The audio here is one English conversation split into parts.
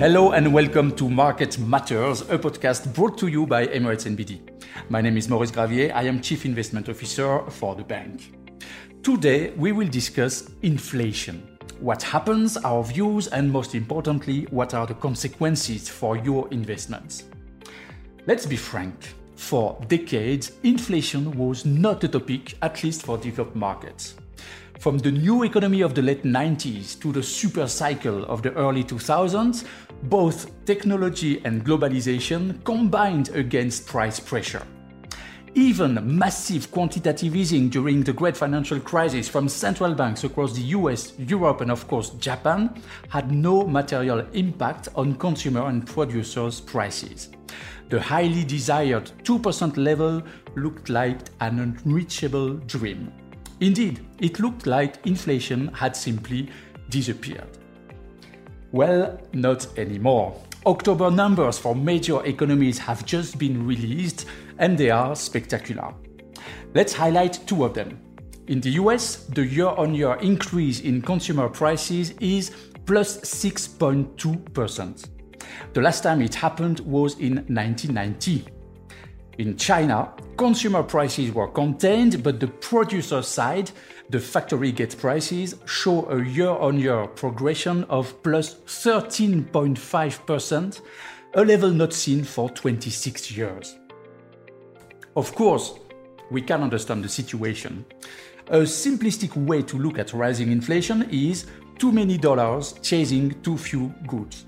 Hello and welcome to Market Matters, a podcast brought to you by Emirates NBD. My name is Maurice Gravier. I am Chief Investment Officer for the bank. Today, we will discuss inflation. What happens, our views, and most importantly, what are the consequences for your investments. Let's be frank. For decades, inflation was not a topic, at least for developed markets. From the new economy of the late 90s to the super cycle of the early 2000s, both technology and globalization combined against price pressure. Even massive quantitative easing during the great financial crisis from central banks across the US, Europe, and of course Japan had no material impact on consumer and producers' prices. The highly desired 2% level looked like an unreachable dream. Indeed, it looked like inflation had simply disappeared. Well, not anymore. October numbers for major economies have just been released and they are spectacular. Let's highlight two of them. In the US, the year on year increase in consumer prices is plus 6.2%. The last time it happened was in 1990. In China, consumer prices were contained, but the producer side, the factory gate prices, show a year on year progression of plus 13.5%, a level not seen for 26 years. Of course, we can understand the situation. A simplistic way to look at rising inflation is too many dollars chasing too few goods.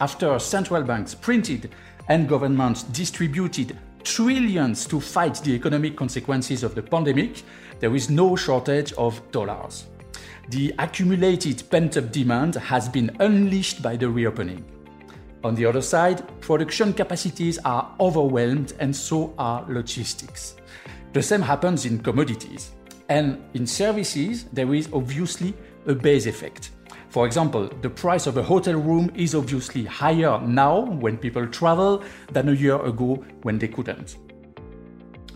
After central banks printed and governments distributed trillions to fight the economic consequences of the pandemic, there is no shortage of dollars. The accumulated pent up demand has been unleashed by the reopening. On the other side, production capacities are overwhelmed and so are logistics. The same happens in commodities. And in services, there is obviously a base effect. For example, the price of a hotel room is obviously higher now when people travel than a year ago when they couldn't.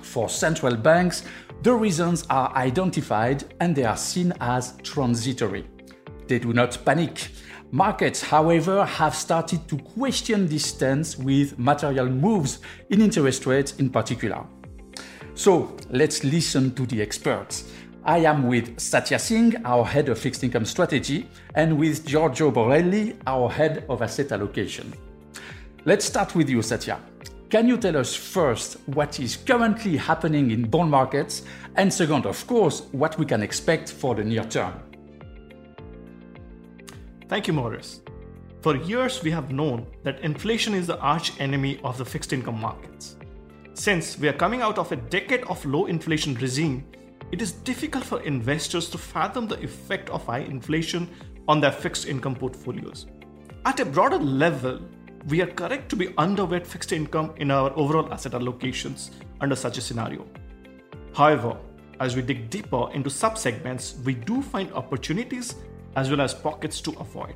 For central banks, the reasons are identified and they are seen as transitory. They do not panic. Markets, however, have started to question this stance with material moves in interest rates in particular. So let's listen to the experts. I am with Satya Singh, our head of fixed income strategy, and with Giorgio Borelli, our head of asset allocation. Let's start with you, Satya. Can you tell us first what is currently happening in bond markets, and second, of course, what we can expect for the near term? Thank you, Maurice. For years, we have known that inflation is the arch enemy of the fixed income markets. Since we are coming out of a decade of low inflation regime, it is difficult for investors to fathom the effect of high inflation on their fixed income portfolios. At a broader level, we are correct to be underweight fixed income in our overall asset allocations under such a scenario. However, as we dig deeper into subsegments, we do find opportunities as well as pockets to avoid.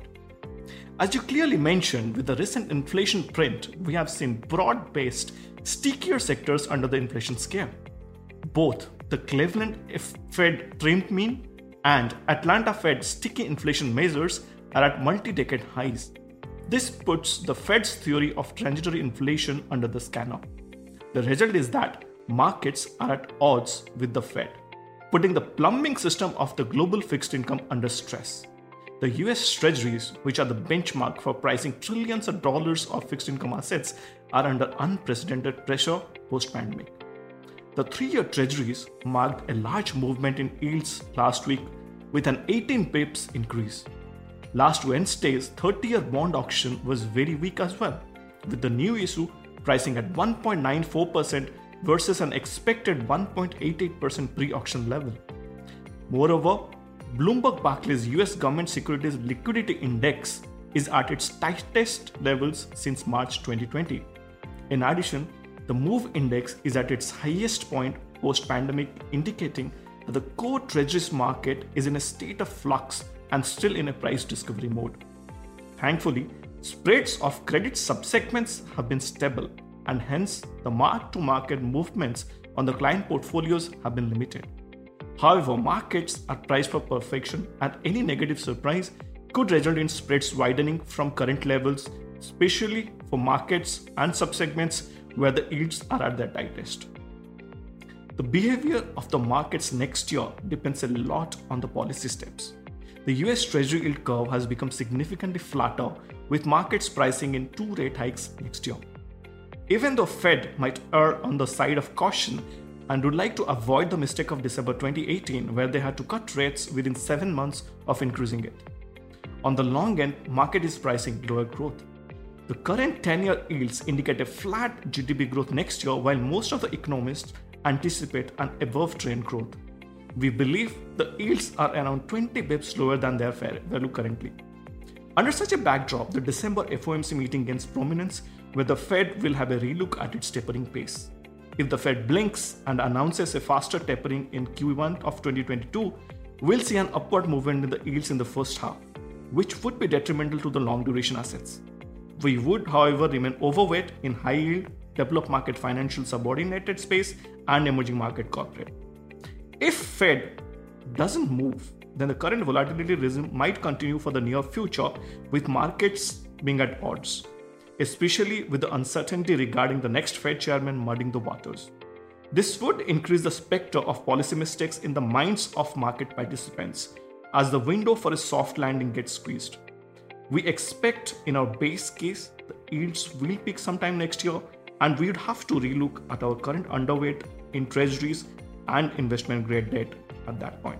As you clearly mentioned, with the recent inflation print, we have seen broad based, stickier sectors under the inflation scare. Both the Cleveland Fed trimmed mean and Atlanta Fed sticky inflation measures are at multi decade highs. This puts the Fed's theory of transitory inflation under the scanner. The result is that markets are at odds with the Fed, putting the plumbing system of the global fixed income under stress. The US Treasuries, which are the benchmark for pricing trillions of dollars of fixed income assets, are under unprecedented pressure post pandemic. The three year treasuries marked a large movement in yields last week with an 18 pips increase. Last Wednesday's 30 year bond auction was very weak as well, with the new issue pricing at 1.94% versus an expected 1.88% pre auction level. Moreover, Bloomberg Barclays US government securities liquidity index is at its tightest levels since March 2020. In addition, the MOVE index is at its highest point post pandemic, indicating that the core treasuries market is in a state of flux and still in a price discovery mode. Thankfully, spreads of credit subsegments have been stable, and hence the mark to market movements on the client portfolios have been limited. However, markets are priced for perfection, and any negative surprise could result in spreads widening from current levels especially for markets and subsegments where the yields are at their tightest. The behavior of the markets next year depends a lot on the policy steps. The US Treasury yield curve has become significantly flatter with markets pricing in two rate hikes next year. Even though Fed might err on the side of caution and would like to avoid the mistake of December 2018 where they had to cut rates within 7 months of increasing it. On the long end, market is pricing lower growth. The current 10-year yields indicate a flat GDP growth next year while most of the economists anticipate an above trend growth. We believe the yields are around 20 bips lower than their fair value currently. Under such a backdrop, the December FOMC meeting gains prominence where the Fed will have a relook at its tapering pace. If the Fed blinks and announces a faster tapering in Q1 of 2022, we'll see an upward movement in the yields in the first half, which would be detrimental to the long duration assets. We would, however, remain overweight in high yield, developed market financial subordinated space, and emerging market corporate. If Fed doesn't move, then the current volatility regime might continue for the near future with markets being at odds especially with the uncertainty regarding the next Fed chairman muddying the waters. This would increase the specter of policy mistakes in the minds of market participants as the window for a soft landing gets squeezed. We expect in our base case the yields will peak sometime next year and we would have to relook at our current underweight in treasuries and investment grade debt at that point.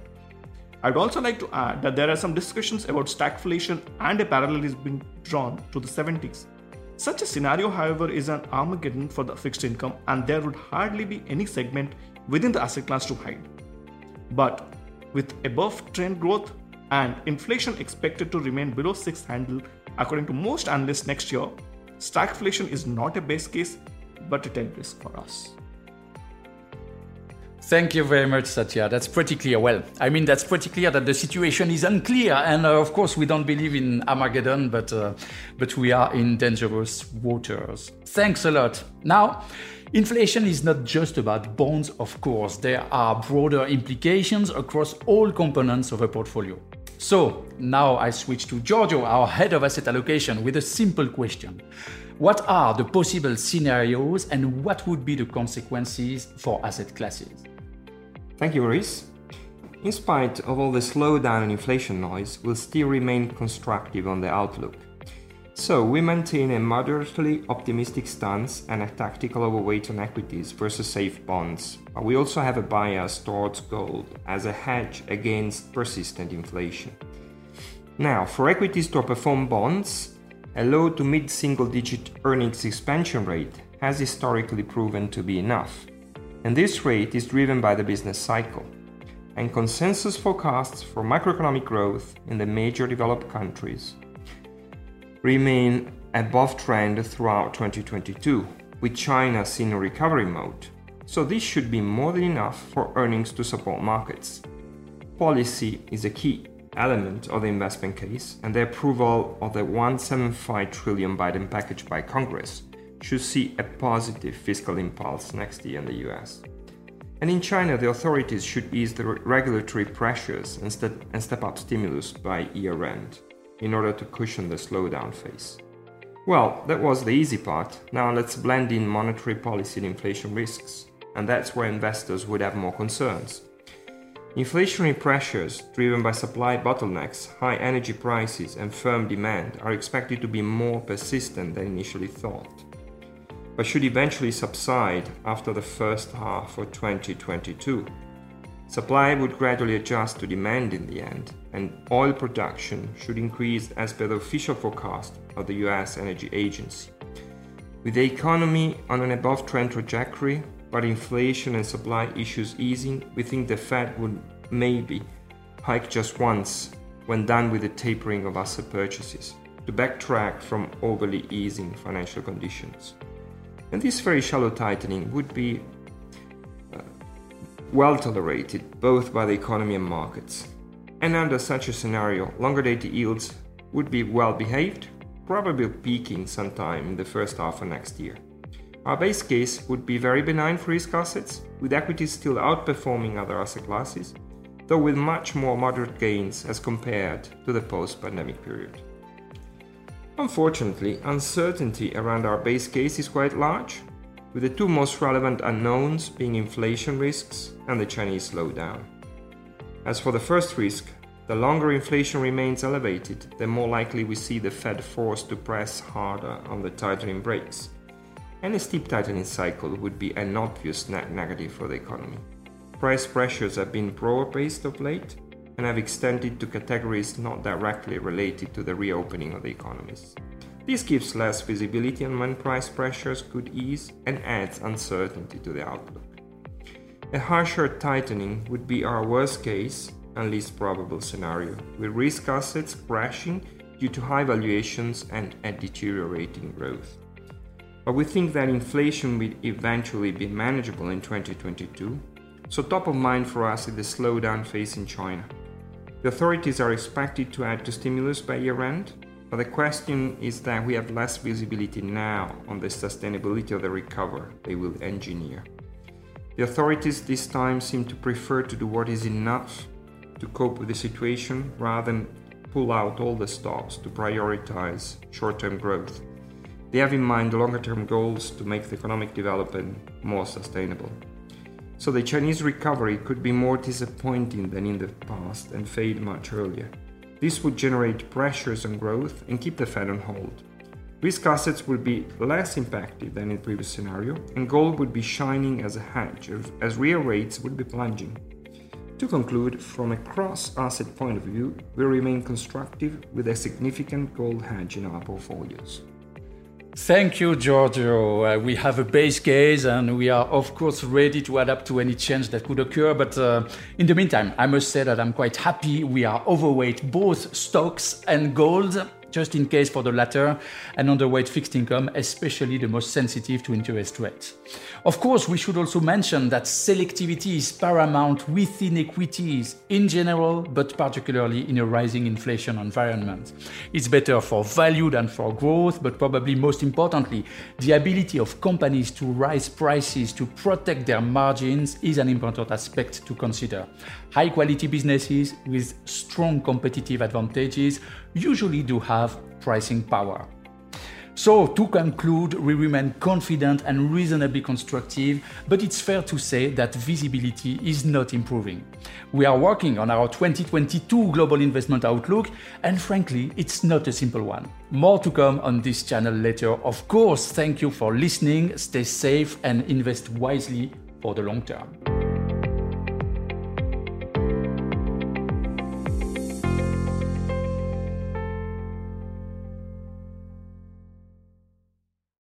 I'd also like to add that there are some discussions about stagflation and a parallel is being drawn to the 70s. Such a scenario, however, is an Armageddon for the fixed income, and there would hardly be any segment within the asset class to hide. But with above trend growth and inflation expected to remain below 6 handle according to most analysts next year, stagflation is not a base case but a tail risk for us. Thank you very much, Satya. That's pretty clear. Well, I mean, that's pretty clear that the situation is unclear. And uh, of course, we don't believe in Armageddon, but, uh, but we are in dangerous waters. Thanks a lot. Now, inflation is not just about bonds, of course. There are broader implications across all components of a portfolio. So now I switch to Giorgio, our head of asset allocation, with a simple question. What are the possible scenarios and what would be the consequences for asset classes? Thank you, Maurice. In spite of all the slowdown and inflation noise, we'll still remain constructive on the outlook. So, we maintain a moderately optimistic stance and a tactical overweight on equities versus safe bonds. But we also have a bias towards gold as a hedge against persistent inflation. Now, for equities to outperform bonds, a low to mid single digit earnings expansion rate has historically proven to be enough and this rate is driven by the business cycle. And consensus forecasts for macroeconomic growth in the major developed countries remain above trend throughout 2022, with China a recovery mode. So this should be more than enough for earnings to support markets. Policy is a key element of the investment case, and the approval of the 175 trillion Biden package by Congress should see a positive fiscal impulse next year in the US. And in China, the authorities should ease the regulatory pressures and step up stimulus by year end in order to cushion the slowdown phase. Well, that was the easy part. Now let's blend in monetary policy and inflation risks. And that's where investors would have more concerns. Inflationary pressures driven by supply bottlenecks, high energy prices, and firm demand are expected to be more persistent than initially thought but should eventually subside after the first half of 2022. Supply would gradually adjust to demand in the end, and oil production should increase as per the official forecast of the US Energy Agency. With the economy on an above trend trajectory, but inflation and supply issues easing, we think the Fed would maybe hike just once when done with the tapering of asset purchases to backtrack from overly easing financial conditions. And this very shallow tightening would be well tolerated both by the economy and markets. And under such a scenario, longer dated yields would be well behaved, probably peaking sometime in the first half of next year. Our base case would be very benign for risk assets, with equities still outperforming other asset classes, though with much more moderate gains as compared to the post pandemic period. Unfortunately, uncertainty around our base case is quite large, with the two most relevant unknowns being inflation risks and the Chinese slowdown. As for the first risk, the longer inflation remains elevated, the more likely we see the Fed forced to press harder on the tightening brakes. Any steep tightening cycle would be an obvious net negative for the economy. Price pressures have been broad based of late and have extended to categories not directly related to the reopening of the economies. This gives less visibility on when price pressures could ease and adds uncertainty to the outlook. A harsher tightening would be our worst case and least probable scenario, with risk assets crashing due to high valuations and a deteriorating growth. But we think that inflation will eventually be manageable in 2022, so top of mind for us is the slowdown in China. The authorities are expected to add to stimulus by year end, but the question is that we have less visibility now on the sustainability of the recovery they will engineer. The authorities this time seem to prefer to do what is enough to cope with the situation rather than pull out all the stops to prioritize short term growth. They have in mind longer term goals to make the economic development more sustainable. So the Chinese recovery could be more disappointing than in the past and fade much earlier. This would generate pressures on growth and keep the Fed on hold. Risk assets would be less impacted than in previous scenario, and gold would be shining as a hedge as real rates would be plunging. To conclude, from a cross asset point of view, we remain constructive with a significant gold hedge in our portfolios. Thank you, Giorgio. Uh, we have a base case and we are, of course, ready to adapt to any change that could occur. But uh, in the meantime, I must say that I'm quite happy we are overweight both stocks and gold just in case for the latter, and underweight fixed income, especially the most sensitive to interest rates. Of course, we should also mention that selectivity is paramount within equities in general, but particularly in a rising inflation environment. It's better for value than for growth, but probably most importantly, the ability of companies to rise prices to protect their margins is an important aspect to consider. High quality businesses with strong competitive advantages usually do have pricing power. So, to conclude, we remain confident and reasonably constructive, but it's fair to say that visibility is not improving. We are working on our 2022 global investment outlook, and frankly, it's not a simple one. More to come on this channel later. Of course, thank you for listening, stay safe, and invest wisely for the long term.